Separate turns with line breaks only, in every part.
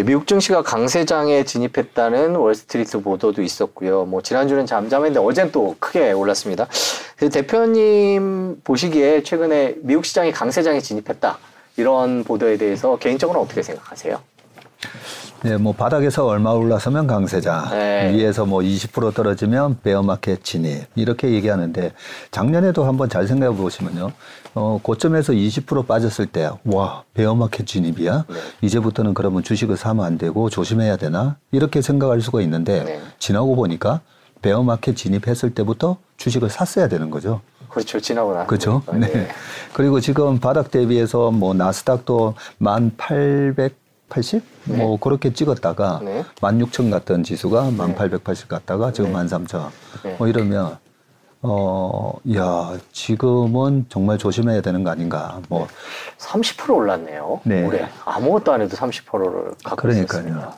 예, 미국 증시가 강세장에 진입했다는 월스트리트 보도도 있었고요. 뭐 지난주는 잠잠했는데 어젠 또 크게 올랐습니다. 대표님 보시기에 최근에 미국 시장이 강세장에 진입했다 이런 보도에 대해서 개인적으로 어떻게 생각하세요?
네, 뭐 바닥에서 얼마 올라서면 강세자, 네. 위에서 뭐 20% 떨어지면 베어마켓 진입 이렇게 얘기하는데 작년에도 한번 잘 생각해 보시면요, 어 고점에서 20% 빠졌을 때 와 베어마켓 진입이야? 네. 이제부터는 그러면 주식을 사면 안 되고 조심해야 되나 이렇게 생각할 수가 있는데 네. 지나고 보니까 베어마켓 진입했을 때부터 주식을 샀어야 되는 거죠.
그렇죠. 지나고 나.
그렇죠. 네. 네. 그리고 지금 바닥 대비해서 뭐 나스닥도 1,800 80? 네. 뭐 그렇게 찍었다가 네. 16,000 갔던 지수가 1880 갔다가 지금 네. 13,000. 네. 뭐 이러면 어, 야, 지금은 정말 조심해야 되는 거 아닌가. 뭐.
30% 올랐네요. 네. 올해. 아무것도 안 해도 30%를 갖고 그러니까요. 있었습니다.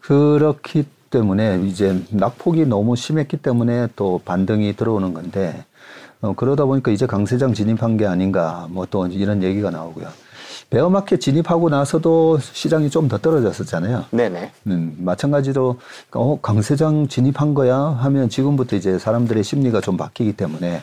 그렇기 때문에 이제 낙폭이 너무 심했기 때문에 또 반등이 들어오는 건데, 어, 그러다 보니까 이제 강세장 진입한 게 아닌가. 뭐 또 이런 얘기가 나오고요. 베어마켓 진입하고 나서도 시장이 좀 더 떨어졌었잖아요.
네네.
음, 마찬가지로 어, 강세장 진입한 거야 하면 지금부터 이제 사람들의 심리가 좀 바뀌기 때문에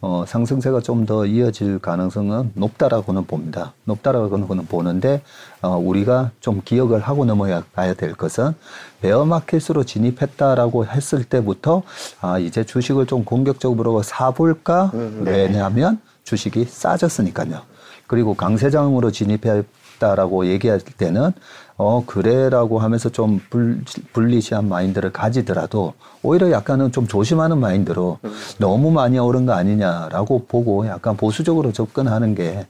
어, 상승세가 좀 더 이어질 가능성은 높다라고는 봅니다. 높다라고는 보는데 어, 우리가 좀 기억을 하고 넘어야 가야 될 것은 베어마켓으로 진입했다라고 했을 때부터 아, 이제 주식을 좀 공격적으로 사볼까? 음, 네. 왜냐하면 주식이 싸졌으니까요. 그리고 강세장으로 진입했다라고 얘기할 때는 어 그래라고 하면서 좀 불, 불리시한 마인드를 가지더라도 오히려 약간은 좀 조심하는 마인드로 너무 많이 오른 거 아니냐라고 보고 약간 보수적으로 접근하는 게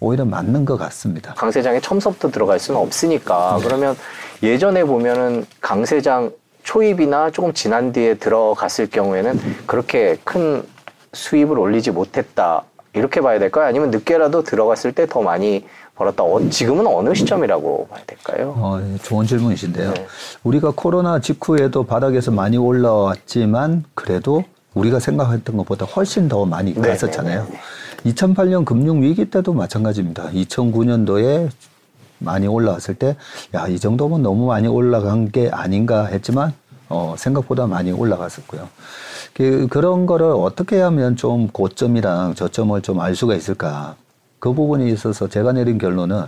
오히려 맞는 것 같습니다.
강세장에 처음부터 들어갈 수는 없으니까 네. 그러면 예전에 보면은 강세장 초입이나 조금 지난 뒤에 들어갔을 경우에는 그렇게 큰 수입을 올리지 못했다 이렇게 봐야 될까요? 아니면 늦게라도 들어갔을 때 더 많이 벌었다. 어, 지금은 어느 시점이라고 봐야 될까요?
어, 예, 좋은 질문이신데요. 네. 우리가 코로나 직후에도 바닥에서 많이 올라왔지만 그래도 우리가 생각했던 것보다 훨씬 더 많이 네, 갔었잖아요. 네, 2008년 금융 위기 때도 마찬가지입니다. 2009년도에 많이 올라왔을 때, 야, 이 정도면 너무 많이 올라간 게 아닌가 했지만, 어, 생각보다 많이 올라갔었고요. 그, 그런 거를 어떻게 하면 좀 고점이랑 저점을 좀 알 수가 있을까. 그 부분에 있어서 제가 내린 결론은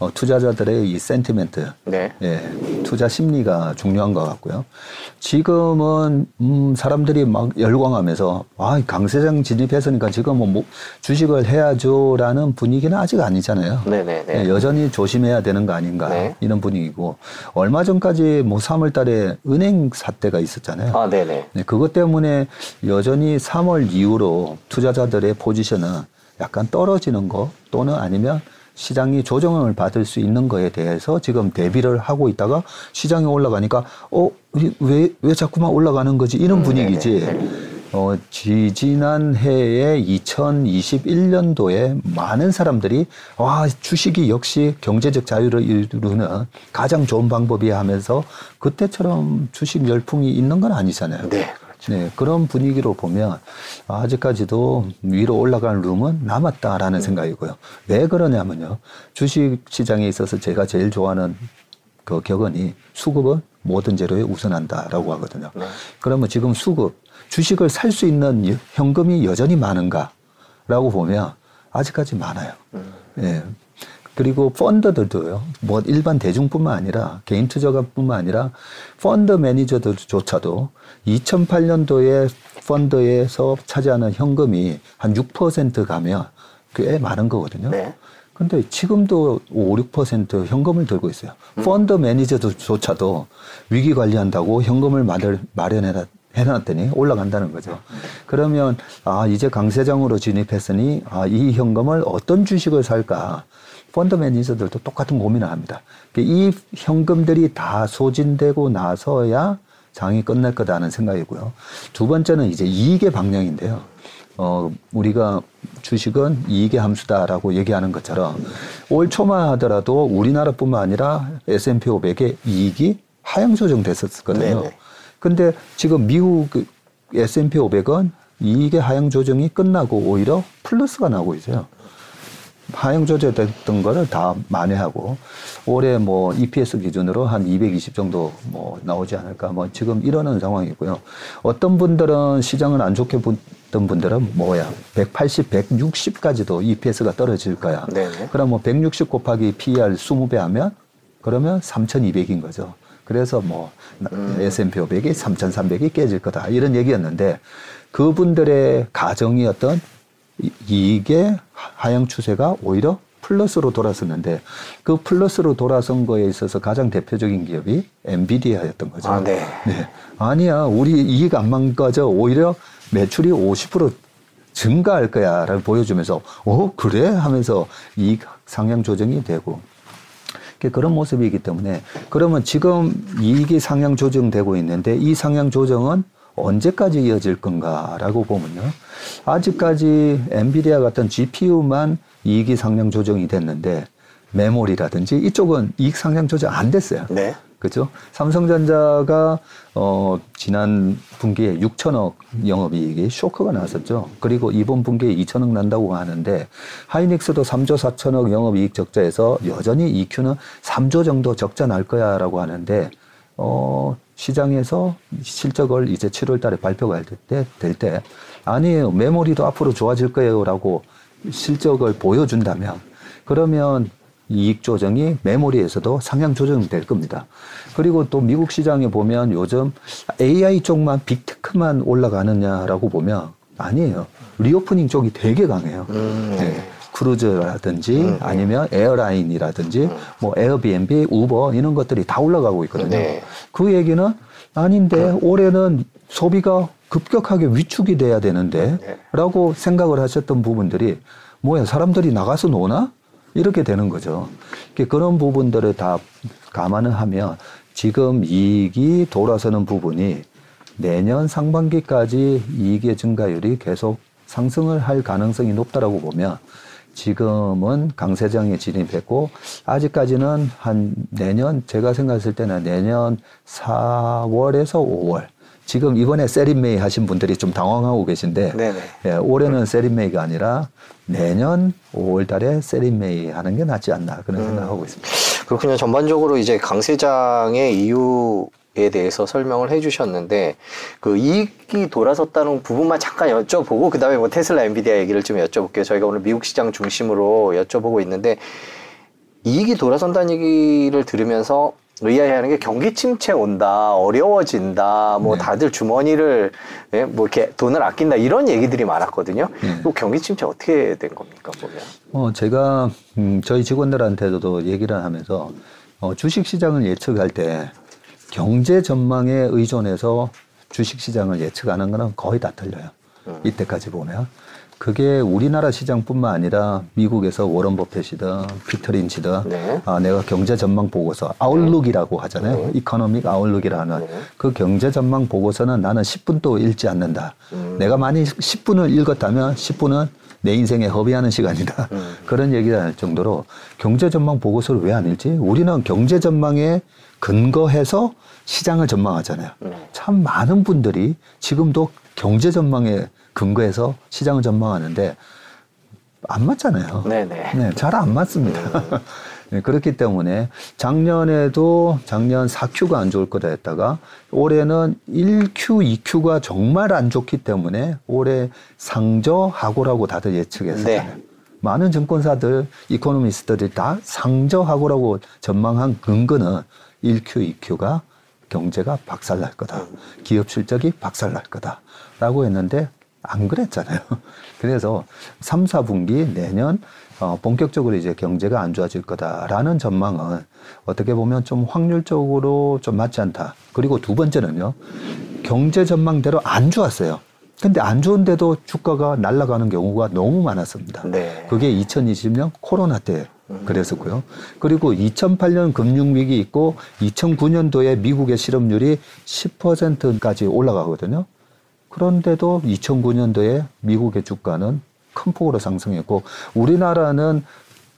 어, 투자자들의 이 센티멘트, 네. 예, 투자 심리가 중요한 것 같고요. 지금은 음, 사람들이 막 열광하면서 아 강세장 진입했으니까 지금은 뭐 주식을 해야죠라는 분위기는 아직 아니잖아요. 네네네. 네, 네. 예, 여전히 조심해야 되는 거 아닌가 네. 이런 분위기고 얼마 전까지 뭐 3월달에 은행 사태가 있었잖아요. 아, 네네. 네, 그것 때문에 여전히 3월 이후로 투자자들의 포지션은 약간 떨어지는 거 또는 아니면 시장이 조정을 받을 수 있는 거에 대해서 지금 대비를 하고 있다가 시장이 올라가니까 어, 왜, 왜 자꾸만 올라가는 거지? 이런 음, 분위기지. 네, 네, 네. 어, 지지난 해에 2021년도에 많은 사람들이 와, 주식이 역시 경제적 자유를 이루는 가장 좋은 방법이 하면서 그때처럼 주식 열풍이 있는 건 아니잖아요. 네. 네, 그런 분위기로 보면 아직까지도 위로 올라가는 룸은 남았다라는 음. 생각이고요. 왜 그러냐면요. 주식 시장에 있어서 제가 제일 좋아하는 그 격언이 수급은 모든 재료에 우선한다라고 하거든요. 네. 그러면 지금 수급, 주식을 살 수 있는 현금이 여전히 많은가? 라고 보면 아직까지 많아요. 음. 예. 그리고 펀드들도요. 뭐 일반 대중뿐만 아니라 개인 투자가뿐만 아니라 펀드 매니저들조차도 2008년도에 펀드에서 차지하는 현금이 한 6% 가면 꽤 많은 거거든요. 네. 근데 지금도 5, 6% 현금을 들고 있어요. 음. 펀드 매니저들조차도 위기 관리한다고 현금을 마련해놨 해놨더니 올라간다는 거죠. 그러면 아 이제 강세장으로 진입했으니 아 이 현금을 어떤 주식을 살까 펀드 매니저들도 똑같은 고민을 합니다. 이 현금들이 다 소진되고 나서야 장이 끝날 거다는 생각이고요. 두 번째는 이제 이익의 방향인데요. 어, 우리가 주식은 이익의 함수다라고 얘기하는 것처럼 올 초만 하더라도 우리나라뿐만 아니라 S&P 500의 이익이 하향 조정됐었거든요. 네네. 근데 지금 미국 S&P 500은 이익의 하향 조정이 끝나고 오히려 플러스가 나고 있어요. 하향 조절됐던 거를 다 만회하고 올해 뭐 EPS 기준으로 한 220 정도 뭐 나오지 않을까 뭐 지금 이러는 상황이고요. 어떤 분들은 시장을 안 좋게 봤던 분들은 뭐야 180, 160까지도 EPS가 떨어질 거야.
네네.
그럼 뭐 160 곱하기 PER 20배 하면 그러면 3,200인 거죠. 그래서 뭐
음.
S&P 500이 3,300이 깨질 거다 이런 얘기였는데 그분들의 가정이었던 이- 이게 하향 추세가 오히려 플러스로 돌아섰는데 그 플러스로 돌아선 거에 있어서 가장 대표적인 기업이 엔비디아였던 거죠.
아, 네.
아니야. 우리 이익 안 망가져. 오히려 매출이 50% 증가할 거야. 라고 보여주면서, 어, 그래? 하면서 이익 상향 조정이 되고. 그런 모습이기 때문에 그러면 지금 이익이 상향 조정되고 있는데 이 상향 조정은 언제까지 이어질 건가라고 보면요. 아직까지 엔비디아 같은 GPU만 이익이 상향 조정이 됐는데 메모리라든지 이쪽은 이익 상향 조정 안 됐어요.
네.
그죠? 삼성전자가 어 지난 분기에 6천억 영업이익이 쇼크가 났었죠. 그리고 이번 분기에 2천억 난다고 하는데 하이닉스도 3조 4천억 영업이익 적자에서 여전히 EQ는 3조 정도 적자 날 거야라고 하는데 어 시장에서 실적을 이제 7월 달에 발표가 될때 아니에요. 메모리도 앞으로 좋아질 거예요라고 실적을 보여준다면 그러면 이익 조정이 메모리에서도 상향 조정될 겁니다. 그리고 또 미국 시장에 보면 요즘 AI 쪽만 big tech만 올라가느냐라고 보면 아니에요. reopening 쪽이 되게 강해요.
음,
네. 크루즈라든지 아니면 airline이라든지 뭐 에어비앤비, 우버 이런 것들이 다 올라가고 있거든요.
네.
그 얘기는 아닌데 올해는 소비가 급격하게 위축이 돼야 되는데
네.
라고 생각을 하셨던 부분들이 뭐야 사람들이 나가서 노나? 이렇게 되는 거죠. 그런 부분들을 다 감안을 하면 지금 이익이 돌아서는 부분이 내년 상반기까지 이익의 증가율이 계속 상승을 할 가능성이 높다라고 보면 지금은 강세장에 진입했고 아직까지는 한 내년 제가 생각했을 때는 내년 4월에서 5월 지금 이번에 세린메이 하신 분들이 좀 당황하고 계신데
네네.
예, 올해는 세린메이가 아니라 내년 5월 달에 세린메이 하는 게 낫지 않나 그런
음.
생각하고 있습니다.
그렇군요. 전반적으로 이제 강세장의 이유 에 대해서 설명을 해주셨는데 그 이익이 돌아섰다는 부분만 잠깐 여쭤보고 그 다음에 뭐 테슬라, 엔비디아 얘기를 좀 여쭤볼게요. 저희가 오늘 미국 시장 중심으로 여쭤보고 있는데 이익이 돌아선다는 얘기를 들으면서 의아해하는 게 경기 침체 온다, 어려워진다, 뭐
네.
다들 주머니를 예, 뭐 이렇게 돈을 아낀다 이런 얘기들이 많았거든요.
네.
그 경기 침체 어떻게 된 겁니까 보면?
어, 제가 음, 저희 직원들한테도 얘기를 하면서 어, 주식 시장을 예측할 때 경제 전망에 의존해서 주식 시장을 예측하는 거는 거의 다 틀려요. 이때까지 보면. 그게 우리나라 시장뿐만 아니라 미국에서 워런 버핏이든 피터 린치든
네.
아, 내가 경제 전망 보고서 outlook이라고 하잖아요. economic outlook이라는
네.
그 경제 전망 보고서는 나는 10분도 읽지 않는다.
음.
내가 많이 10분을 읽었다면 10분은 내 인생에 허비하는 시간이다.
음.
그런 얘기를 할 정도로 경제 전망 보고서를 왜 안 읽지? 우리는 경제 전망에 근거해서 시장을 전망하잖아요.
네.
참 많은 분들이 지금도 경제 전망에 근거해서 시장을 전망하는데 안 맞잖아요.
네네.
네, 잘 안 맞습니다. 네, 그렇기 때문에 작년에도 작년 4Q가 안 좋을 거다 했다가 올해는 1Q, 2Q가 정말 안 좋기 때문에 올해 상저 하고라고 다들 예측했어요.
네.
많은 증권사들, 이코노미스트들이 다 상저하고라고 전망한 근거는 1Q, 2Q가 경제가 박살날 거다. 기업 실적이 박살날 거다. 라고 했는데 안 그랬잖아요. 그래서 3, 4분기 내년 어, 본격적으로 이제 경제가 안 좋아질 거다라는 전망은 어떻게 보면 좀 확률적으로 좀 맞지 않다. 그리고 두 번째는요. 경제 전망대로 안 좋았어요. 근데 안 좋은데도 주가가 날아가는 경우가 너무 많았습니다.
네.
그게 2020년 코로나 때 그랬었고요. 그리고 2008년 금융위기 있고 2009년도에 미국의 실업률이 10%까지 올라가거든요. 그런데도 2009년도에 미국의 주가는 큰 폭으로 상승했고 우리나라는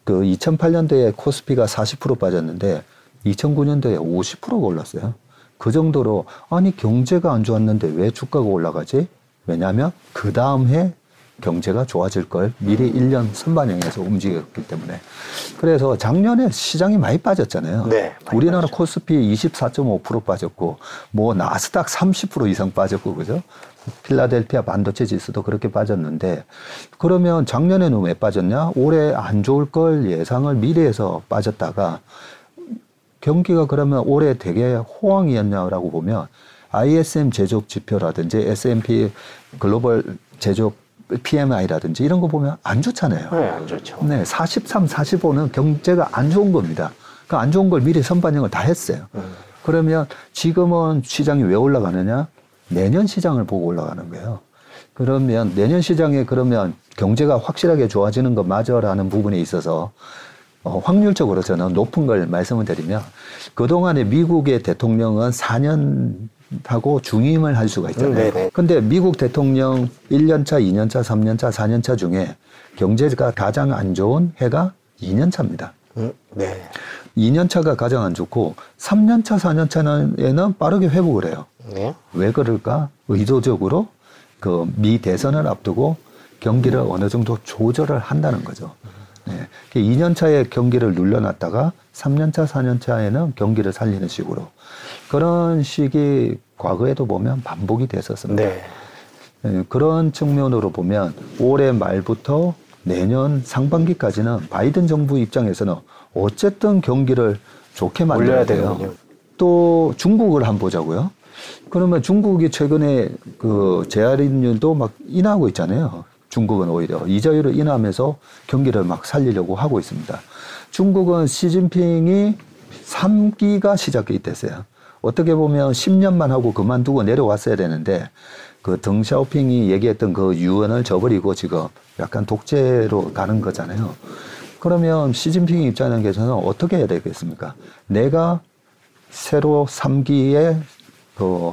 그 2008년도에 코스피가 40% 빠졌는데 2009년도에 50%가 올랐어요. 그 정도로 아니 경제가 안 좋았는데 왜 주가가 올라가지? 왜냐하면 그 다음 해 경제가 좋아질 걸 미리 1년 선반영해서 움직였기 때문에 그래서 작년에 시장이 많이 빠졌잖아요.
네, 많이
우리나라
빠졌죠.
코스피 24.5% 빠졌고 뭐 나스닥 30% 이상 빠졌고 그죠? 필라델피아 반도체 지수도 그렇게 빠졌는데 그러면 작년에는 왜 빠졌냐? 올해 안 좋을 걸 예상을 미래에서 빠졌다가 경기가 그러면 올해 되게 호황이었냐라고 보면 ISM 제조업 지표라든지 S&P 글로벌 제조업 PMI라든지 이런 거 보면 안 좋잖아요.
네, 안 좋죠.
네, 43, 45는 경제가 안 좋은 겁니다. 그 안 좋은 걸 미리 선반영을 다 했어요.
음.
그러면 지금은 시장이 왜 올라가느냐? 내년 시장을 보고 올라가는 거예요. 그러면 내년 시장에 그러면 경제가 확실하게 좋아지는 것 맞아라는 부분에 있어서 어, 확률적으로 저는 높은 걸 말씀을 드리면 그동안에 미국의 대통령은 4년 하고 중임을 할 수가 있잖아요.
음, 네네.
근데 미국 대통령 1년차, 2년차, 3년차, 4년차 중에 경제가 가장 안 좋은 해가 2년차입니다.
음, 네.
2년차가 가장 안 좋고 3년차, 4년차에는 빠르게 회복을 해요.
네.
왜 그럴까? 의도적으로 그 미 대선을 앞두고 경기를 어느 정도 조절을 한다는 거죠. 네. 2년 차에 경기를 눌러놨다가 3년 차, 4년 차에는 경기를 살리는 식으로 그런 식이 과거에도 보면 반복이 됐었습니다.
네.
예, 그런 측면으로 보면 올해 말부터 내년 상반기까지는 바이든 정부 입장에서는 어쨌든 경기를 좋게 만들어야 돼요. 또 중국을 한번 보자고요. 그러면 중국이 최근에 그 재할인율도 막 인하하고 있잖아요. 중국은 오히려 이자율을 인하하면서 경기를 막 살리려고 하고 있습니다. 중국은 시진핑이 3기가 시작이 됐어요. 어떻게 보면 10년만 하고 그만두고 내려왔어야 되는데 그 덩샤오핑이 얘기했던 그 유언을 저버리고 지금 약간 독재로 가는 거잖아요. 그러면 시진핑 입장에서는 어떻게 해야 되겠습니까? 내가 새로 3기의 그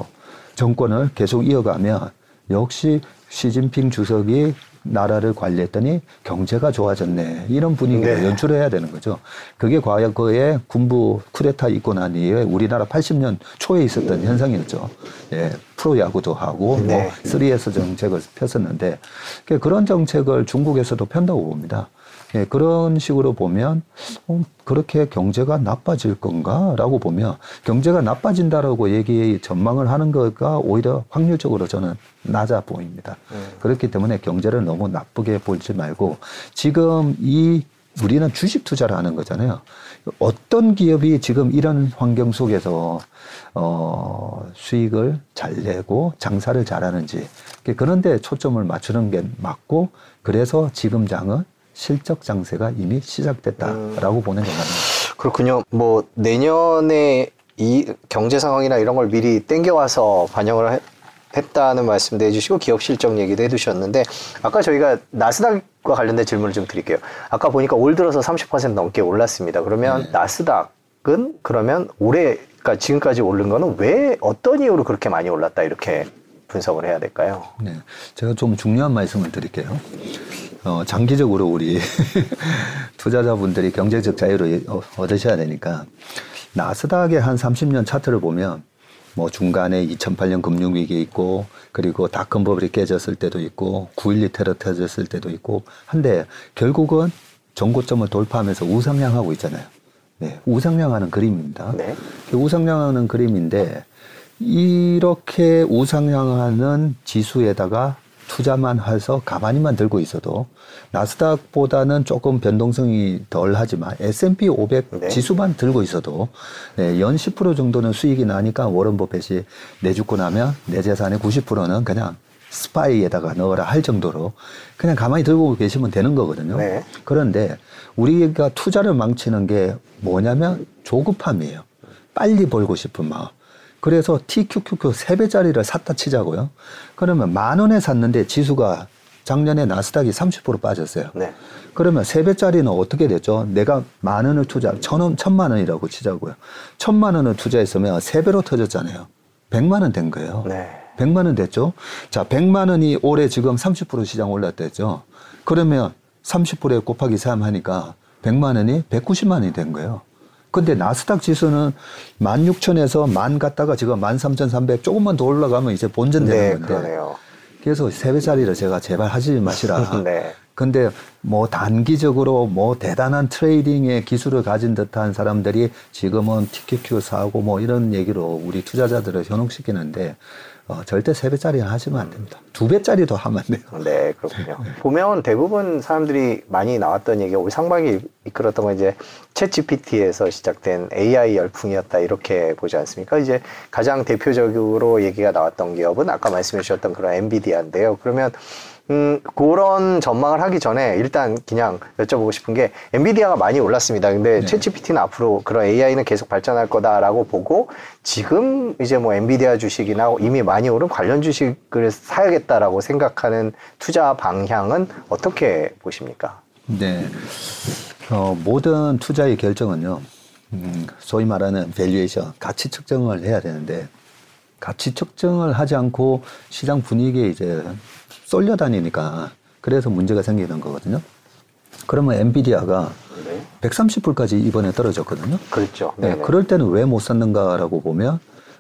정권을 계속 이어가면 역시 시진핑 주석이 나라를 관리했더니 경제가 좋아졌네. 이런 분위기를
네.
연출해야 되는 거죠. 그게 과거에 군부 쿠데타 있고 난 이후에 우리나라 80년 초에 있었던 현상이었죠. 예, 프로야구도 하고
네.
뭐 3S 정책을 폈었는데 그러니까 그런 정책을 중국에서도 편다고 봅니다. 예, 그런 식으로 보면 어, 그렇게 경제가 나빠질 건가라고 보면 경제가 나빠진다라고 얘기 전망을 하는 거가 오히려 확률적으로 저는 낮아 보입니다. 그렇기 때문에 경제를 너무 나쁘게 보지 말고 지금 이 우리는 주식 투자를 하는 거잖아요. 어떤 기업이 지금 이런 환경 속에서 어, 수익을 잘 내고 장사를 잘하는지 그런데 초점을 맞추는 게 맞고 그래서 지금 장은 실적 장세가 이미 시작됐다라고 보는 게 맞습니다.
그렇군요. 뭐 내년에 이 경제 상황이나 이런 걸 미리 땡겨와서 반영을 해- 했다는 말씀도 해주시고 기업 실적 얘기도 해두셨는데 아까 저희가 나스닥과 관련된 질문을 좀 드릴게요. 아까 보니까 올 들어서 30% 넘게 올랐습니다. 그러면 나스닥은 그러면 올해 그러니까 지금까지 오른 거는 왜 어떤 이유로 그렇게 많이 올랐다 이렇게 분석을 해야 될까요?
네, 제가 좀 중요한 말씀을 드릴게요. 어, 장기적으로 우리 투자자분들이 경제적 자유를 어- 얻으셔야 되니까 나스닥의 한 30년 차트를 보면 뭐 중간에 2008년 금융위기 있고 그리고 닷컴 버블이 깨졌을 때도 있고 9.12 테러 터졌을 때도 있고 한데 결국은 전고점을 돌파하면서 우상향하고 있잖아요. 네, 우상향하는 그림입니다.
네.
우상향하는 그림인데 이렇게 우상향하는 지수에다가 투자만 해서 가만히만 들고 있어도 나스닥보다는 조금 변동성이 덜 하지만 S&P 500
네.
지수만 들고 있어도 네, 연 10% 정도는 수익이 나니까 워런 버핏이 내주고 나면 내 재산의 90%는 그냥 스파이에다가 넣어라 할 정도로 그냥 가만히 들고 계시면 되는 거거든요.
네.
그런데 우리가 투자를 망치는 게 뭐냐면 조급함이에요. 빨리 벌고 싶은 마음. 그래서 TQQQ 3배짜리를 샀다 치자고요. 그러면 만 원에 샀는데 지수가 작년에 나스닥이 30% 빠졌어요.
네.
그러면 세배짜리는 어떻게 됐죠? 내가 만 원을 투자, 천 원, 천만 원이라고 치자고요. 천만 원을 투자했으면 세배로 터졌잖아요. 백만 원 된 거예요.
네.
100만 원 됐죠? 자, 100만 원이 올해 지금 30% 시장 올랐댔죠? 그러면 30%에 곱하기 3 하니까 100만 원이 190만 원이 된 거예요. 근데 나스닥 지수는 16,000에서 만 갔다가 지금 13,300 조금만 더 올라가면 이제 본전 되는
네,
건데
그러네요.
그래서 세 배짜리를 제가 제발 하지 마시라.
네.
근데 뭐 단기적으로 뭐 대단한 트레이딩의 기술을 가진 듯한 사람들이 지금은 TQQ 사고 뭐 이런 얘기로 우리 투자자들을 현혹시키는데 어, 절대 세 배짜리는 하시면 안 됩니다. 두 배짜리도 하면 안 돼요.
네, 그렇군요. 보면 대부분 사람들이 많이 나왔던 얘기가 우리 상반기 이끌었던 건 이제 챗 GPT에서 시작된 AI 열풍이었다 이렇게 보지 않습니까? 이제 가장 대표적으로 얘기가 나왔던 기업은 아까 말씀해 주셨던 그런 엔비디아인데요. 그러면 음, 그런 전망을 하기 전에 일단 그냥 여쭤보고 싶은 게 엔비디아가 많이 올랐습니다. 근데
네.
챗 GPT는 앞으로 그런 AI는 계속 발전할 거다라고 보고 지금 이제 뭐 엔비디아 주식이나 이미 많이 오른 관련 주식을 사야겠다라고 생각하는 투자 방향은 어떻게 보십니까?
네. 어, 모든 투자의 결정은요, 음, 소위 말하는 valuation, 가치 측정을 해야 되는데, 가치 측정을 하지 않고 시장 분위기에 이제 쏠려 다니니까, 그래서 문제가 생기는 거거든요. 그러면 엔비디아가
네.
130불까지 이번에 떨어졌거든요.
그렇죠.
네,
네 네.
그럴 때는 왜 못 샀는가라고 보면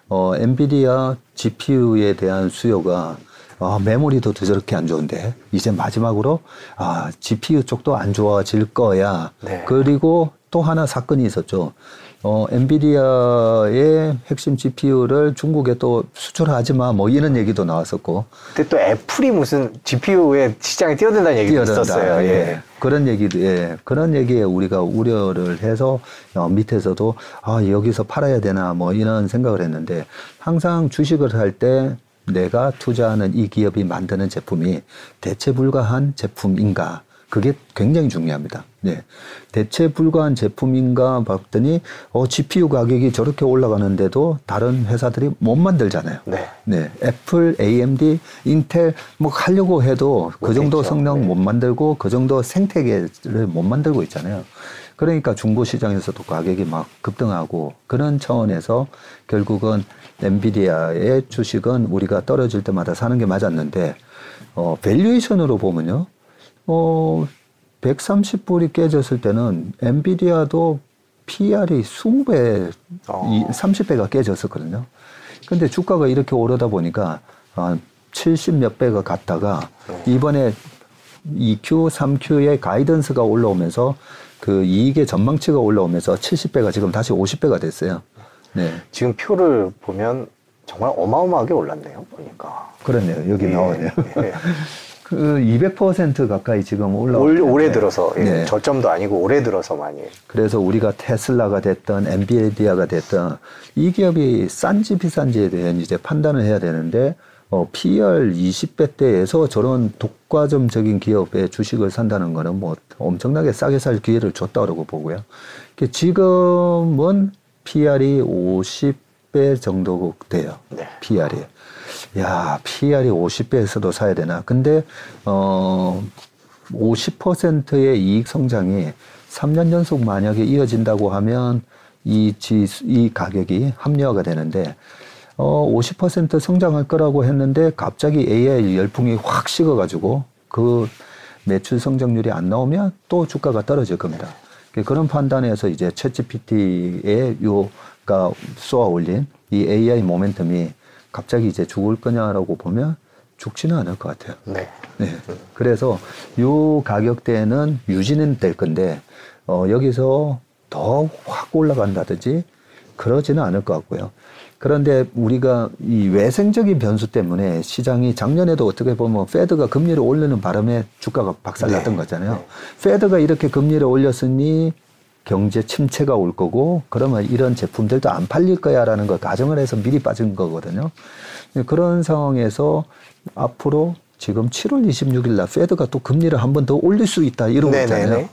어, 엔비디아 GPU에 대한 수요가 아, 메모리도 저렇게 안 좋은데 이제 마지막으로 아, GPU 쪽도 안 좋아질 거야.
네.
그리고 또 하나 사건이 있었죠. 어, 엔비디아의 핵심 GPU를 중국에 또 수출하지 마. 뭐 이런 얘기도 나왔었고.
그때 또 애플이 무슨 GPU에 시장에 뛰어든다는 얘기도
뛰어든다.
있었어요. 예.
그런 얘기도, 예. 그런 얘기에 우리가 우려를 해서 어, 밑에서도 아, 여기서 팔아야 되나 뭐 이런 생각을 했는데 항상 주식을 할 때 내가 투자하는 이 기업이 만드는 제품이 대체 불가한 제품인가. 그게 굉장히 중요합니다. 네. 대체 불가한 제품인가 봤더니, 어, GPU 가격이 저렇게 올라가는데도 다른 회사들이 못 만들잖아요.
네.
네, 애플, AMD, 인텔 뭐 하려고 해도 그 정도. 성능
네.
못 만들고 그 정도 생태계를 못 만들고 있잖아요. 그러니까 중고 시장에서도 가격이 막 급등하고 그런 차원에서 결국은 엔비디아의 주식은 우리가 떨어질 때마다 사는 게 맞았는데 어 valuation으로 보면요. 어 130불이 깨졌을 때는 엔비디아도 PER이 20배,
어.
이 30배가 깨졌었거든요. 근데 주가가 이렇게 오르다 보니까 아, 70몇 배가 갔다가 이번에 2Q, 3Q의 guidance가 올라오면서 그 이익의 전망치가 올라오면서 70배가 지금 다시 50배가 됐어요. 네.
지금 표를 보면 정말 어마어마하게 올랐네요. 보니까.
그렇네요. 여기
예.
나오네요.
예.
그200% 가까이 지금 올라오고
올, 올해 들어서 예.
네.
저점도 아니고 올해 들어서 많이.
그래서 우리가 테슬라가 됐든 엔비디아가 됐든 이 기업이 싼지 비싼지에 대한 이제 판단을 해야 되는데 어, PER 20배 대에서 저런 독과점적인 기업의 주식을 산다는 거는 뭐 엄청나게 싸게 살 기회를 줬다고 보고요. 그 지금은 PR이 50 배 정도 돼요.
네.
PR이. 야, PR이 50배에서도 사야 되나? 근데, 어, 50%의 이익 성장이 3년 연속 만약에 이어진다고 하면 이 지, 이 가격이 합리화가 되는데, 어, 50% 성장할 거라고 했는데 갑자기 AI 열풍이 확 식어가지고 그 매출 성장률이 안 나오면 또 주가가 떨어질 겁니다. 그런 판단에서 이제 챗GPT의 요 가 쏘아 올린 이 AI 모멘텀이 갑자기 이제 죽을 거냐라고 보면 죽지는 않을 것 같아요.
네.
네. 그래서 요 가격대는 유지는 될 건데, 어, 여기서 더 확 올라간다든지 그러지는 않을 것 같고요. 그런데 우리가 이 외생적인 변수 때문에 시장이 작년에도 어떻게 보면 페드가 금리를 올리는 바람에 주가가 박살났던
네.
거잖아요.
네.
페드가 이렇게 금리를 올렸으니 경제 침체가 올 거고 그러면 이런 제품들도 안 팔릴 거야라는 걸 가정을 해서 미리 빠진 거거든요. 그런 상황에서 앞으로 지금 7월 26일 날 페드가 또 금리를 한 번 더 올릴 수 있다 이러고. 있잖아요.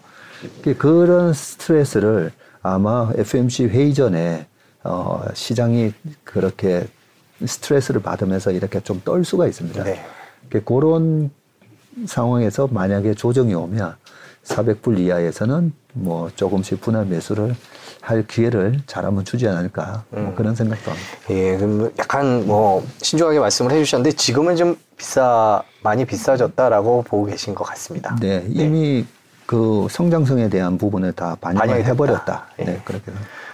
그- 그런 스트레스를 아마 FMC 회의 전에 어, 시장이 그렇게 스트레스를 받으면서 이렇게 좀 떨 수가 있습니다.
네.
그 그런 상황에서 만약에 조정이 오면 400불 이하에서는 뭐 조금씩 분할 매수를 할 기회를 잘하면 주지 않을까
음.
뭐 그런 생각도 합니다.
예, 그럼 약간 뭐 신중하게 말씀을 해주셨는데 지금은 좀 비싸 많이 비싸졌다라고 보고 계신 것 같습니다.
네, 이미 그 성장성에 대한 부분을 다 반영을. 해버렸다.
예.
네, 그렇게.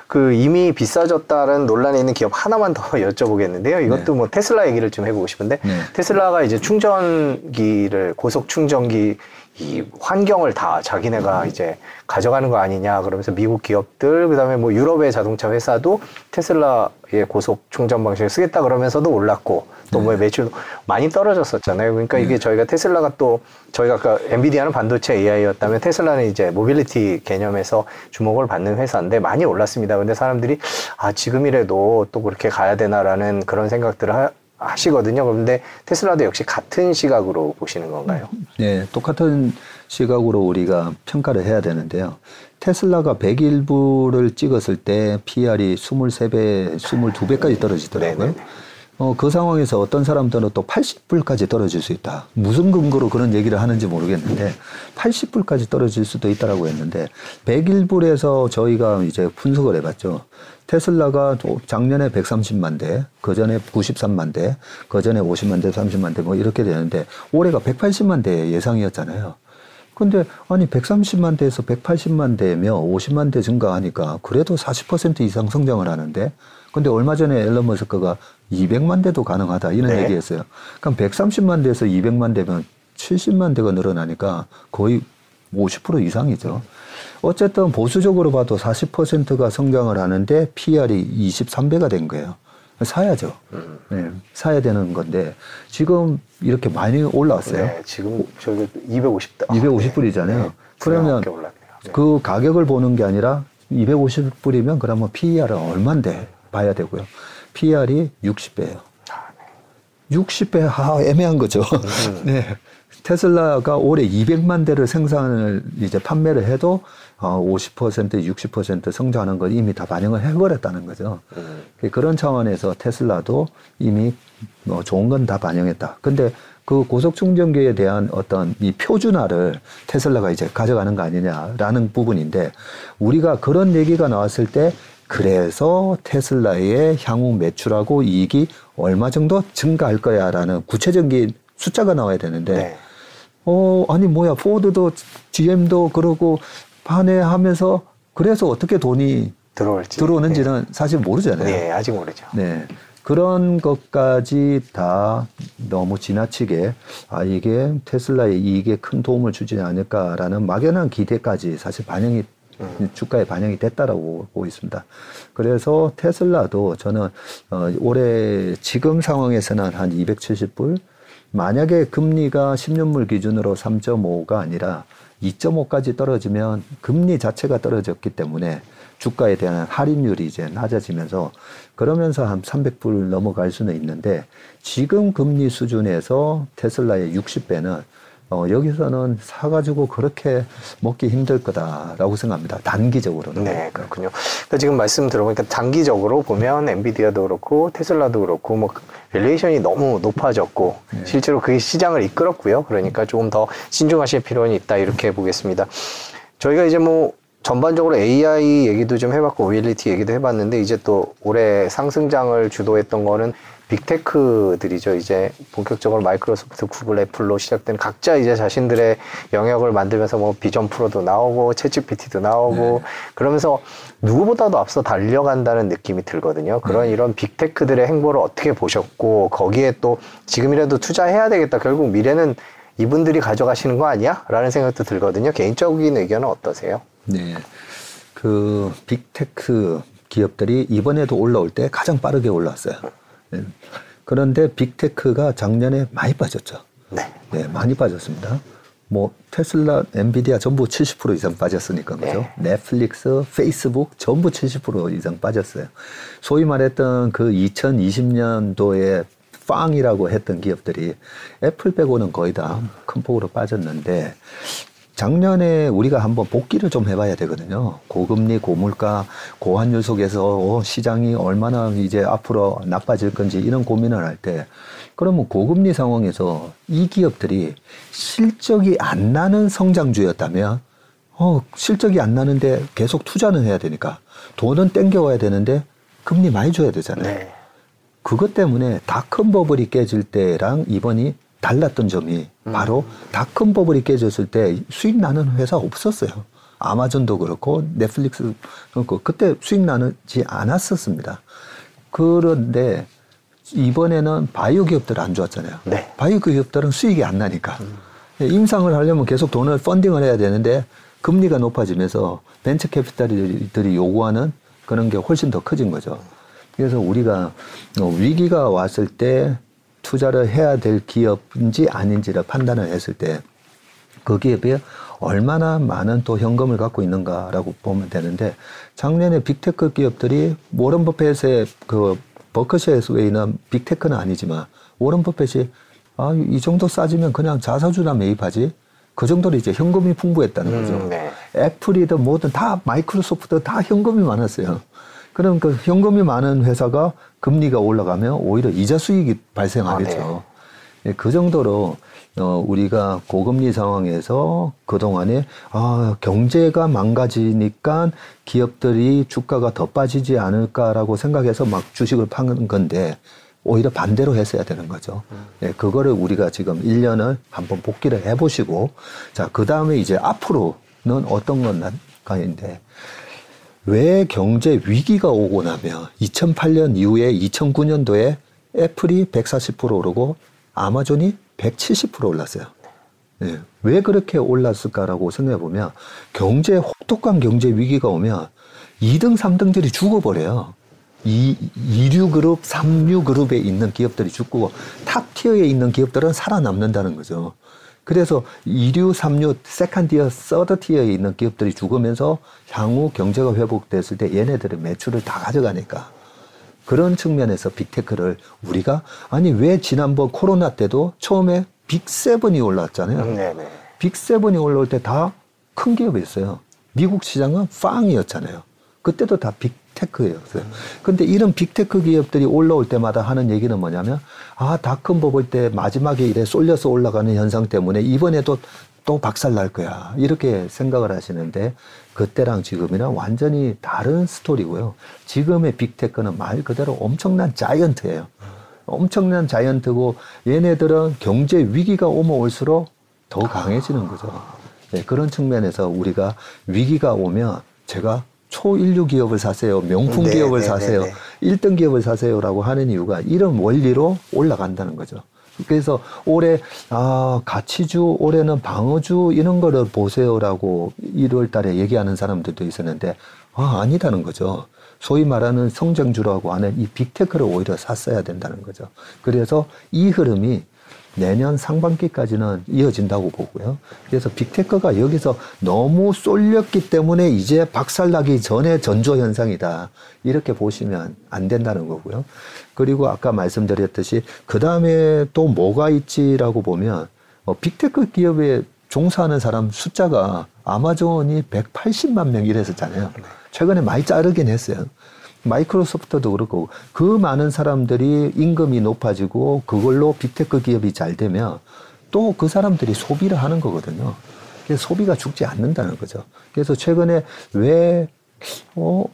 그 이미 비싸졌다는 논란이 있는 기업 하나만 더 여쭤보겠는데요. 이것도
네.
뭐 테슬라 얘기를 좀 해보고 싶은데
네.
테슬라가 이제 충전기를 고속 충전기 이 환경을 다 자기네가 이제 가져가는 거 아니냐 그러면서 미국 기업들 그다음에 뭐 유럽의 자동차 회사도 테슬라의 고속 충전 방식을 쓰겠다 그러면서도 올랐고 또뭐 매출도 많이 떨어졌었잖아요. 그러니까 이게 저희가 테슬라가 또 저희가 아까 엔비디아는 반도체 AI였다면 테슬라는 이제 모빌리티 개념에서 주목을 받는 회사인데 많이 올랐습니다. 근데 사람들이 아 지금이라도 또 그렇게 가야 되나라는 그런 생각들을 하, 하시거든요. 그런데 테슬라도 역시 같은 시각으로 보시는 건가요?
네, 똑같은 시각으로 우리가 평가를 해야 되는데요. 테슬라가 101부를 찍었을 때 PR이 23배, 22배까지 떨어지더라고요.
네네네.
어, 그 상황에서 어떤 사람들은 또 80불까지 떨어질 수 있다. 무슨 근거로 그런 얘기를 하는지 모르겠는데 80불까지 떨어질 수도 있다라고 했는데 101불에서 저희가 이제 분석을 해봤죠. 테슬라가 또 작년에 130만 대, 그 전에 93만 대, 그 전에 50만 대, 30만 대 뭐 이렇게 되는데 올해가 180만 대 예상이었잖아요. 근데 아니 130만 대에서 180만 대며 50만 대 증가하니까 그래도 40% 이상 성장을 하는데 근데 얼마 전에 앨런 머스크가 200만 대도 가능하다 이런
네.
얘기했어요. 그럼 130만 대에서 200만 대면 70만 대가 늘어나니까 거의 50% 이상이죠. 어쨌든 보수적으로 봐도 40%가 성장을 하는데 PR이 23배가 된 거예요. 사야죠. 네, 사야 되는 건데 지금 이렇게 많이 올라왔어요.
네, 지금 저기 250다.
250불이잖아요. 그러면 그 가격을 보는 게 아니라 250불이면 그러면 PER은 얼만데 봐야 되고요. PER이 60배예요. 60배 아, 애매한 거죠. 네. 테슬라가 올해 200만 대를 생산을 이제 판매를 해도 어, 50% 60% 성장하는 걸 이미 다 반영을 해버렸다는 거죠.
음.
그런 차원에서 테슬라도 이미 뭐 좋은 건 다 반영했다. 근데 그 고속 충전기에 대한 어떤 이 표준화를 테슬라가 이제 가져가는 거 아니냐라는 부분인데 우리가 그런 얘기가 나왔을 때 그래서 테슬라의 향후 매출하고 이익이 얼마 정도 증가할 거야라는 구체적인 숫자가 나와야 되는데
네.
어 아니 뭐야 포드도 GM도 그러고 반해하면서 그래서 어떻게 돈이
들어올지
들어오는지는 사실 모르잖아요.
네, 아직 모르죠.
네. 그런 것까지 다 너무 지나치게 아 이게 테슬라의 이익에 큰 도움을 주지 않을까라는 막연한 기대까지 사실 반영이 주가에 반영이 됐다라고 보고 있습니다. 그래서 테슬라도 저는 어 올해 지금 상황에서는 한 270불 만약에 금리가 10년물 기준으로 3.5가 아니라 2.5까지 떨어지면 금리 자체가 떨어졌기 때문에 주가에 대한 할인율이 이제 낮아지면서 그러면서 한 300불 넘어갈 수는 있는데 지금 금리 수준에서 테슬라의 60배는 어, 여기서는 사가지고 그렇게 먹기 힘들 거다라고 생각합니다. 단기적으로는.
네, 그렇군요. 그러니까 지금 말씀 들어보니까 단기적으로 보면 엔비디아도 그렇고 테슬라도 그렇고 뭐 valuation이 너무 높아졌고 실제로 그게 시장을 이끌었고요. 그러니까 조금 더 신중하실 필요는 있다 이렇게 보겠습니다. 저희가 이제 뭐 전반적으로 AI 얘기도 좀 해봤고 모빌리티 얘기도 해봤는데 이제 또 올해 상승장을 주도했던 거는 big tech들이죠. 이제 본격적으로 마이크로소프트, 구글, 애플로 시작된 각자 이제 자신들의 영역을 만들면서 뭐 Vision Pro도 나오고 ChatGPT도 나오고 그러면서 누구보다도 앞서 달려간다는 느낌이 들거든요. 그런 이런 big tech들의 행보를 어떻게 보셨고 거기에 또 지금이라도 투자해야 되겠다. 결국 미래는 이분들이 가져가시는 거 아니야? 라는 생각도 들거든요. 개인적인 의견은 어떠세요?
네. 그 big tech 기업들이 이번에도 올라올 때 가장 빠르게 올라왔어요. 네. 그런데 big tech가 작년에 많이 빠졌죠.
네.
네, 많이 빠졌습니다. 뭐 테슬라, 엔비디아 전부 70% 이상 빠졌으니까 그죠? 넷플릭스, 페이스북 전부 70% 이상 빠졌어요. 소위 말했던 그 2020년도에 빵이라고 했던 기업들이 애플 빼고는 거의 다 큰 폭으로 빠졌는데 작년에 우리가 한번 복귀를 좀 해봐야 되거든요. 고금리, 고물가, 고환율 속에서 어, 시장이 얼마나 이제 앞으로 나빠질 건지 이런 고민을 할 때, 그러면 고금리 상황에서 이 기업들이 실적이 안 나는 성장주였다면, 어, 실적이 안 나는데 계속 투자는 해야 되니까 돈은 땡겨와야 되는데 금리 많이 줘야 되잖아요.
네.
그것 때문에 닷컴 버블이 깨질 때랑 이번이 달랐던 점이 바로 닷컴 버블이 깨졌을 때 수익 나는 회사 없었어요. 아마존도 그렇고 넷플릭스 그렇고 그때 수익 나지 않았었습니다. 그런데 이번에는 바이오 기업들 안 좋았잖아요.
네.
바이오 기업들은 수익이 안 나니까 임상을 하려면 계속 돈을 펀딩을 해야 되는데 금리가 높아지면서 벤처 캐피탈들이 요구하는 그런 게 훨씬 더 커진 거죠. 그래서 우리가 어, 위기가 왔을 때 투자를 해야 될 기업인지 아닌지를 판단을 했을 때 거기에 비해 얼마나 많은 또 현금을 갖고 있는가라고 보면 되는데 작년에 big tech 기업들이 워런 버펫의 그 버크셔 해서웨이는 big tech는 아니지만 워런 버펫이 아, 이 정도 싸지면 그냥 자사주나 매입하지. 그 정도로 이제 현금이 풍부했다는 거죠.
음, 네.
애플이든 뭐든 다 마이크로소프트 다 현금이 많았어요. 그럼 그 현금이 많은 회사가 금리가 올라가면 오히려 이자 수익이 발생하겠죠. 예, 그 정도로 어, 우리가 고금리 상황에서 그동안에 아, 경제가 망가지니까 기업들이 주가가 더 빠지지 않을까라고 생각해서 막 주식을 파는 건데 오히려 반대로 했어야 되는 거죠. 예, 그거를 우리가 지금 1년을 한번 복기를 해보시고, 자, 그 다음에 이제 앞으로는 어떤 건가인데, 왜 경제 위기가 오고 나면 2008년 이후에 2009년도에 애플이 140% 오르고 아마존이 170% 올랐어요. 예, 왜 그렇게 올랐을까라고 생각해 보면 경제 혹독한 경제 위기가 오면 2등, 3등들이 죽어버려요. 이 2류 그룹, 3류 그룹에 있는 기업들이 죽고 top tier에 있는 기업들은 살아남는다는 거죠. 그래서 2류, 3류, 세컨디어, 서드 티어에 있는 기업들이 죽으면서 향후 경제가 회복됐을 때 얘네들의 매출을 다 가져가니까 그런 측면에서 big tech를 우리가 아니 왜 지난번 코로나 때도 처음에 big seven이 올라왔잖아요.
음, 네네.
big seven이 올라올 때 다 큰 기업이었어요. 미국 시장은 FAANG이었잖아요. 그때도 다 big tech였어요. 근데 이런 big tech 기업들이 올라올 때마다 하는 얘기는 뭐냐면, 아, 닷컴 버블 때 마지막에 이래 쏠려서 올라가는 현상 때문에 이번에도 또 박살 날 거야. 이렇게 생각을 하시는데, 그때랑 지금이랑 완전히 다른 스토리고요. 지금의 big tech는 말 그대로 엄청난 giant예요. 엄청난 giant고, 얘네들은 경제 위기가 오면 올수록 더 강해지는 거죠. 네, 그런 측면에서 우리가 위기가 오면 제가 초인류 기업을 사세요. 명품
네,
기업을
네,
사세요.
네, 네.
일 1등 기업을 사세요라고 하는 이유가 이런 원리로 올라간다는 거죠. 그래서 올해 아 가치주 올해는 방어주 이런 거를 보세요라고 1월 달에 얘기하는 사람들도 있었는데 아 아니다는 거죠. 소위 말하는 성장주라고 하는 이 빅테크를 오히려 샀어야 된다는 거죠. 그래서 이 흐름이 내년 상반기까지는 이어진다고 보고요. 그래서 빅테크가 여기서 너무 쏠렸기 때문에 이제 박살나기 전에 전조 현상이다. 이렇게 보시면 안 된다는 거고요. 그리고 아까 말씀드렸듯이 그 다음에 또 뭐가 있지라고 보면 어, 빅테크 기업에 종사하는 사람 숫자가 아마존이 180만 명 이랬었잖아요. 최근에 많이 자르긴 했어요. 마이크로소프트도 그렇고 그 많은 사람들이 임금이 높아지고 그걸로 big tech 기업이 잘 되면 또 그 사람들이 소비를 하는 거거든요. 그래서 소비가 죽지 않는다는 거죠. 그래서 최근에 왜, 어,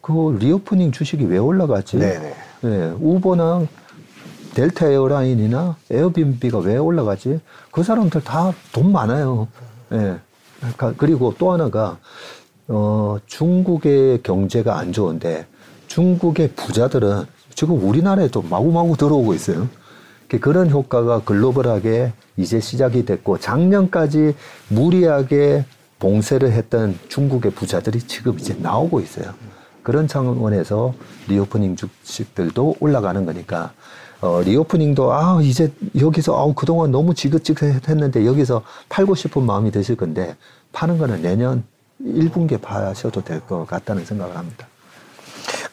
그 reopening 주식이 왜 올라갔지?
네네.
예, 우버나 델타 에어라인이나 에어비앤비가 왜 올라가지? 그 사람들 다 돈 많아요. 예. 그러니까 그리고 또 하나가 어, 중국의 경제가 안 좋은데 중국의 부자들은 지금 우리나라에도 마구마구 들어오고 있어요. 그런 효과가 글로벌하게 이제 시작이 됐고 작년까지 무리하게 봉쇄를 했던 중국의 부자들이 지금 이제 나오고 있어요. 그런 차원에서 reopening 주식들도 올라가는 거니까 어, reopening도 아 이제 여기서 아 그동안 너무 지긋지긋했는데 여기서 팔고 싶은 마음이 드실 건데 파는 거는 내년 1분기에 파셔도 될 것 같다는 생각을 합니다.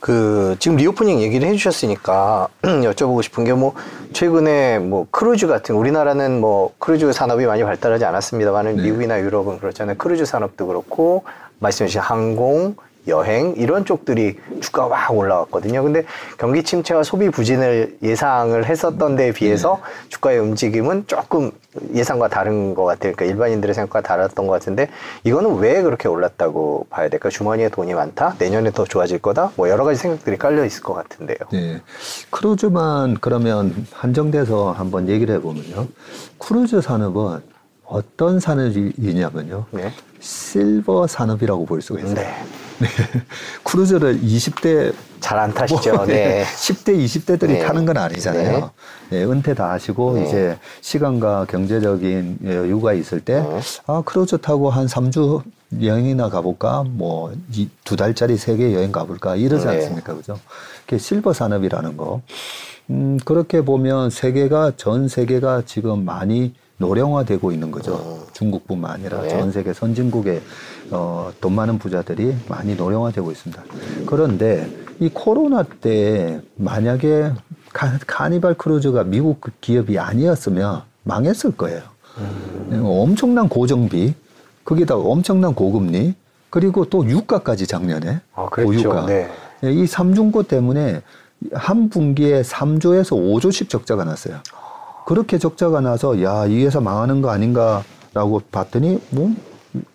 그 지금 reopening 얘기를 해주셨으니까 여쭤보고 싶은 게 뭐 최근에 뭐 크루즈 같은 우리나라는 뭐 크루즈 산업이 많이 발달하지 않았습니다만은
네.
미국이나 유럽은 그렇잖아요. 크루즈 산업도 그렇고 말씀해주신 항공, 여행 이런 쪽들이 주가가 막 올라왔거든요. 근데 경기 침체와 소비 부진을 예상을 했었던 데에 비해서 네. 주가의 움직임은 조금 예상과 다른 것 같아요. 그러니까 일반인들의 생각과 달랐던 것 같은데 이거는 왜 그렇게 올랐다고 봐야 될까? 주머니에 돈이 많다? 내년에 더 좋아질 거다? 뭐 여러 가지 생각들이 깔려 있을 것 같은데요.
네. 크루즈만 그러면 한정돼서 한번 얘기를 해보면요. 크루즈 산업은 어떤 산업이냐면요. 네. 실버 산업이라고 볼 수가 있어요. 네. 네. 크루즈를 20대
잘 안 타시죠. 뭐, 네.
10대, 20대들이 네. 타는 건 아니잖아요. 네. 네. 은퇴 다 하시고 네. 이제 시간과 경제적인 여유가 있을 때, 네. 아, 크루즈 타고 한 3주 여행이나 가볼까? 뭐, 두 달짜리 세계 여행 가볼까? 이러지 네. 않습니까? 그죠? 그게 실버 산업이라는 거. 음, 그렇게 보면 세계가, 전 세계가 지금 많이 노령화되고 있는 거죠. 어. 중국뿐만 아니라 네. 전 세계 선진국의 어, 돈 많은 부자들이 많이 노령화되고 있습니다. 그런데 이 코로나 때 만약에 카, 니발 크루즈가 미국 기업이 아니었으면 망했을 거예요. 음. 엄청난 고정비, 거기다 엄청난 고금리, 그리고 또 유가까지 작년에
아, 고유가. 네.
이 삼중고 때문에 한 분기에 3조에서 5조씩 적자가 났어요. 그렇게 적자가 나서 야, 이 회사 망하는 거 아닌가라고 봤더니 뭐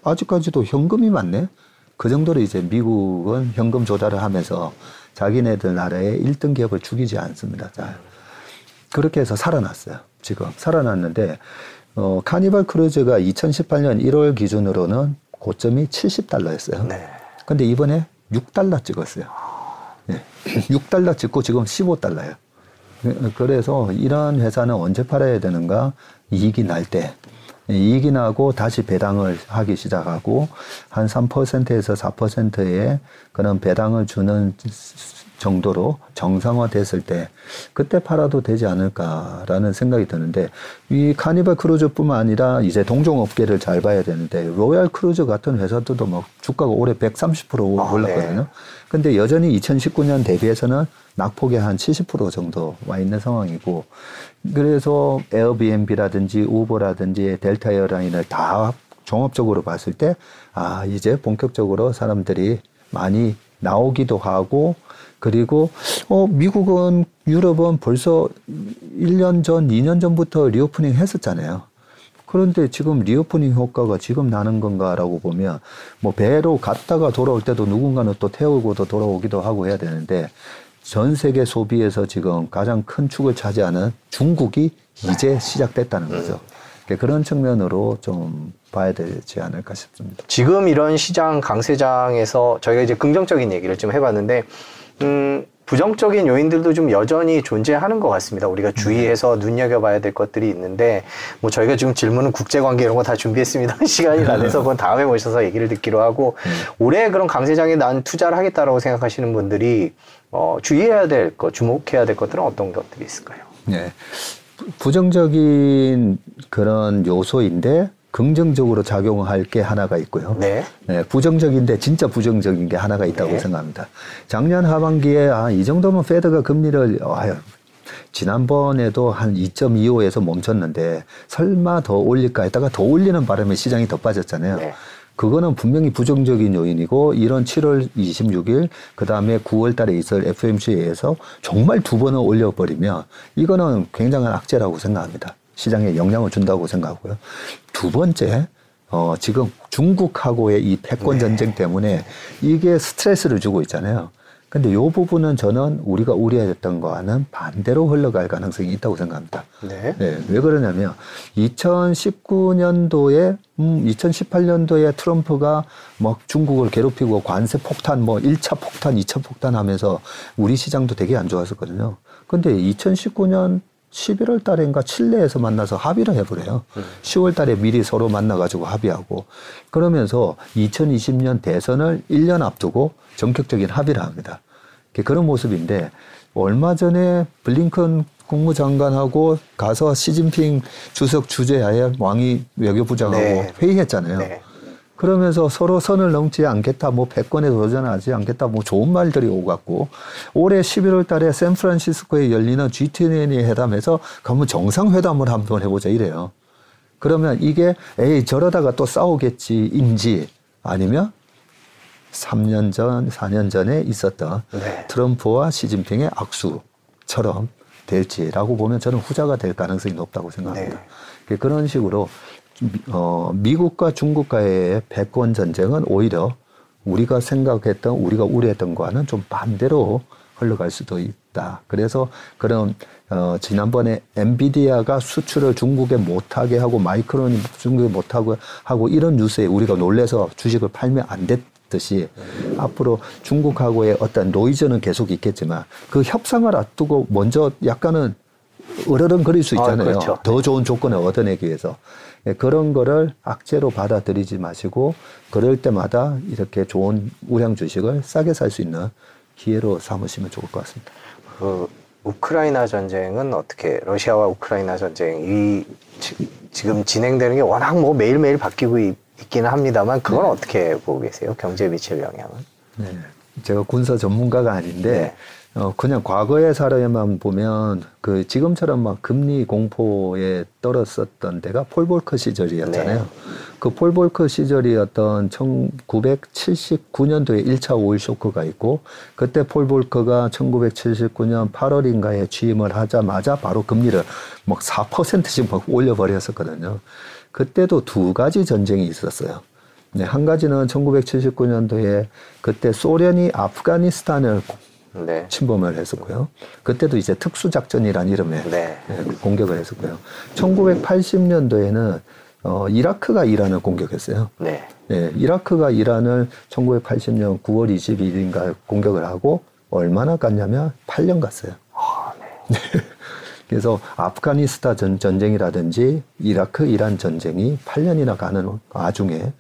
아직까지도 현금이 많네. 그 정도로 이제 미국은 현금 조달을 하면서 자기네들 나라의 1등 기업을 죽이지 않습니다. 자, 그렇게 해서 살아났어요. 지금 살아났는데 어, 카니발 크루즈가 2018년 1월 기준으로는 고점이 70달러였어요. 네. 근데 이번에 6달러 찍었어요. 네. 6달러 찍고 지금 15달러예요. 그래서 이런 회사는 언제 팔아야 되는가? 이익이 날 때. 이익이 나고 다시 배당을 하기 시작하고 한 3%에서 4%의 그런 배당을 주는 정도로 정상화됐을 때 그때 팔아도 되지 않을까라는 생각이 드는데 이 카니발 크루즈뿐만 아니라 이제 동종 업계를 잘 봐야 되는데 로얄 크루즈 같은 회사들도 막 주가가 올해 130% 아, 올랐거든요. 네. 근데 여전히 2019년 대비해서는 낙폭이 한 70% 정도 와 있는 상황이고 그래서 에어비앤비라든지 우버라든지 델타 에어라인을 다 종합적으로 봤을 때 아 이제 본격적으로 사람들이 많이 나오기도 하고 그리고 어 미국은 유럽은 벌써 1년 전, 2년 전부터 reopening 했었잖아요. 그런데 지금 reopening 효과가 지금 나는 건가라고 보면 뭐 배로 갔다가 돌아올 때도 누군가는 또 태우고도 돌아오기도 하고 해야 되는데 전 세계 소비에서 지금 가장 큰 축을 차지하는 중국이 이제 시작됐다는 거죠. 그런 측면으로 좀 봐야 되지 않을까 싶습니다.
지금 이런 시장 강세장에서 저희가 이제 긍정적인 얘기를 좀 해봤는데 음, 부정적인 요인들도 좀 여전히 존재하는 것 같습니다. 우리가 주의해서 음. 눈여겨봐야 될 것들이 있는데, 뭐 저희가 지금 질문은 국제관계 이런 거 다 준비했습니다. 시간이 안 돼서 그건 다음에 모셔서 얘기를 듣기로 하고, 음. 올해 그런 강세장에 난 투자를 하겠다라고 생각하시는 분들이, 어, 주의해야 될 것, 주목해야 될 것들은 어떤 것들이 있을까요?
네. 부정적인 그런 요소인데, 긍정적으로 작용할 게 하나가 있고요. 네. 네. 부정적인데 진짜 부정적인 게 하나가 있다고 네. 생각합니다. 작년 하반기에 아, 이 정도면 페드가 금리를 아유, 지난번에도 한 2.25에서 멈췄는데 설마 더 올릴까 했다가 더 올리는 바람에 시장이 더 빠졌잖아요. 네. 그거는 분명히 부정적인 요인이고 이런 7월 26일 그다음에 9월 달에 있을 FMC에서 정말 두 번을 올려 버리면 이거는 굉장한 악재라고 생각합니다. 시장에 영향을 준다고 생각하고요. 두 번째, 어, 지금 중국하고의 이 패권 네. 전쟁 때문에 이게 스트레스를 주고 있잖아요. 근데 이 부분은 저는 우리가 우려했던 거와는 반대로 흘러갈 가능성이 있다고 생각합니다. 네. 네. 왜 그러냐면 2019년도에 음 2018년도에 트럼프가 막 중국을 괴롭히고 관세 폭탄 뭐 1차 폭탄, 2차 폭탄 하면서 우리 시장도 되게 안 좋았었거든요. 근데 2019년 11월 달인가 칠레에서 만나서 합의를 해버려요. 음. 10월 달에 미리 서로 만나가지고 합의하고 그러면서 2020년 대선을 1년 앞두고 전격적인 합의를 합니다. 그런 모습인데 얼마 전에 블링컨 국무장관하고 가서 시진핑 주석 주재하에 왕이 외교부장하고 네. 회의했잖아요. 네. 그러면서 서로 선을 넘지 않겠다, 뭐 백권에 도전하지 않겠다, 뭐 좋은 말들이 오갔고 올해 11월 달에 샌프란시스코에 열리는 G20 회담에서 가면 정상회담을 한번 해보자 이래요. 그러면 이게 에이 저러다가 또 싸우겠지인지 아니면 3년 전, 4년 전에 있었던
네.
트럼프와 시진핑의 악수처럼 될지라고 보면 저는 후자가 될 가능성이 높다고 생각합니다.
네.
그런 식으로 미- 어, 미국과 중국과의 패권 전쟁은 오히려 우리가 생각했던 우리가 우려했던 거와는 좀 반대로 흘러갈 수도 있다. 그래서 그런 어, 지난번에 엔비디아가 수출을 중국에 못하게 하고 마이크론이 중국에 못하고 하고 이런 뉴스에 우리가 놀래서 주식을 팔면 안 됐듯이 앞으로 중국하고의 어떤 노이즈는 계속 있겠지만 그 협상을 앞두고 먼저 약간은 으르렁거릴 수
아,
있잖아요.
그렇죠.
더 좋은 조건을 얻어내기 위해서. 예, 그런 거를 악재로 받아들이지 마시고 그럴 때마다 이렇게 좋은 우량 주식을 싸게 살 수 있는 기회로 삼으시면 좋을 것 같습니다.
그 우크라이나 전쟁은 어떻게 러시아와 우크라이나 전쟁 이 지, 지금 진행되는 게 워낙 뭐 매일매일 바뀌고 있, 있기는 합니다만 그건
네.
어떻게 보고 계세요? 경제에 미칠 영향은?
네. 제가 군사 전문가가 아닌데
네.
어, 그냥 과거의 사례만 보면 그 지금처럼 막 금리 공포에 떨었었던 데가 폴볼커 시절이었잖아요.
네.
그 폴볼커 시절이었던 1979년도에 1차 오일 쇼크가 있고 그때 폴볼커가 1979년 8월인가에 취임을 하자마자 바로 금리를 막 4%씩 막 올려버렸었거든요. 그때도 두 가지 전쟁이 있었어요. 네, 한 가지는 1979년도에 그때 소련이 아프가니스탄을
네.
침범을 했었고요. 그때도 이제 특수작전이란 이름의
네.
네, 공격을 했었고요. 1980년도에는 어, 이라크가 이란을 공격했어요.
네.
네, 이라크가 이란을 1980년 9월 22일인가 공격을 하고 얼마나 갔냐면 8년 갔어요.
아, 네.
그래서 아프가니스탄 전, 전쟁이라든지 이라크 이란 전쟁이 8년이나 가는 와중에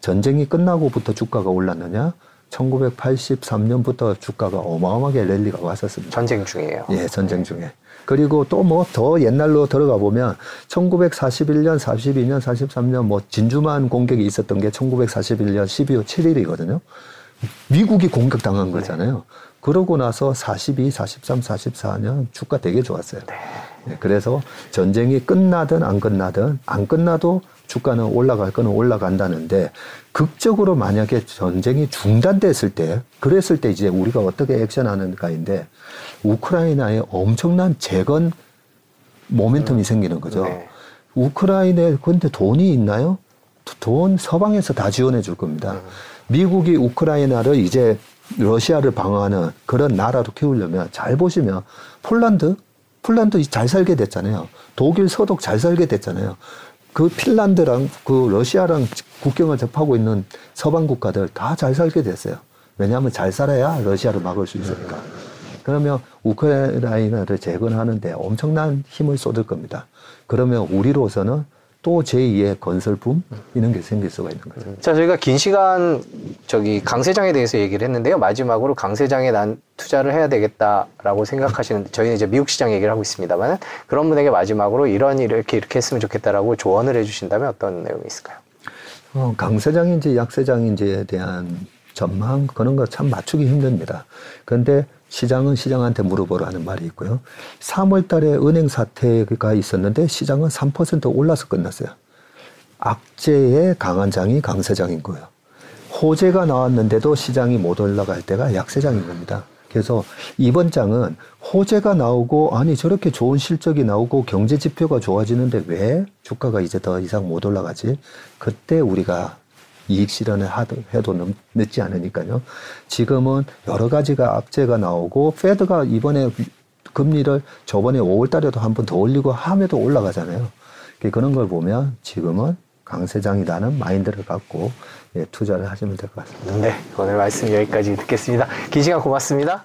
전쟁이 끝나고부터 주가가 올랐느냐? 1983년부터 주가가 어마어마하게 랠리가 왔었습니다.
전쟁 중이에요.
예, 전쟁 중에. 그리고 또 뭐 더 옛날로 들어가 보면 1941년, 42년, 43년 뭐 진주만 공격이 있었던 게 1941년 12월 7일이거든요. 미국이 공격당한 거잖아요. 그러고 나서 42, 43, 44년 주가 되게 좋았어요. 예, 그래서 전쟁이 끝나든 안 끝나든 안 끝나도 주가는 올라갈 거는 올라간다는데 극적으로 만약에 전쟁이 중단됐을 때 그랬을 때 이제 우리가 어떻게 액션하는가인데 우크라이나에 엄청난 재건 모멘텀이 생기는 거죠.
네.
우크라이나에 근데 돈이 있나요? 돈 서방에서 다 지원해 줄 겁니다. 미국이 우크라이나를 이제 러시아를 방어하는 그런 나라로 키우려면 잘 보시면 폴란드 폴란드 잘 살게 됐잖아요. 독일 서독 잘 살게 됐잖아요. 그 핀란드랑 그 러시아랑 국경을 접하고 있는 서방 국가들 다 잘 살게 됐어요. 왜냐하면 잘 살아야 러시아를 막을 수 있으니까. 그러면 우크라이나를 재건하는데 엄청난 힘을 쏟을 겁니다. 그러면 우리로서는 또 제2의 건설붐 이런 게 생길 수가 있는 거죠.
자, 저희가 긴 시간 저기 강세장에 대해서 얘기를 했는데요. 마지막으로 강세장에 난 투자를 해야 되겠다라고 생각하시는 저희는 이제 미국 시장 얘기를 하고 있습니다만 그런 분에게 마지막으로 이런 이렇게 이렇게 했으면 좋겠다라고 조언을 해주신다면 어떤 내용이 있을까요?
어, 강세장인지 약세장인지에 대한 전망 그런 거 참 맞추기 힘듭니다. 그런데 시장은 시장한테 물어보라 하는 말이 있고요. 3월 달에 은행 사태가 있었는데 시장은 3% 올라서 끝났어요. 악재의 강한 장이 강세장인 거예요. 호재가 나왔는데도 시장이 못 올라갈 때가 약세장인 겁니다. 그래서 이번 장은 호재가 나오고 아니 저렇게 좋은 실적이 나오고 경제 지표가 좋아지는데 왜 주가가 이제 더 이상 못 올라가지? 그때 우리가 이익 실현을 하도, 해도 늦, 늦지 않으니까요. 지금은 여러 가지가 악재가 나오고 페드가 이번에 금리를 저번에 5월 달에도 한 번 더 올리고 함에도 올라가잖아요. 그런 걸 보면 지금은 강세장이라는 마인드를 갖고 예, 투자를 하시면 될 것 같습니다.
네, 오늘 말씀 여기까지 듣겠습니다. 긴 시간 고맙습니다.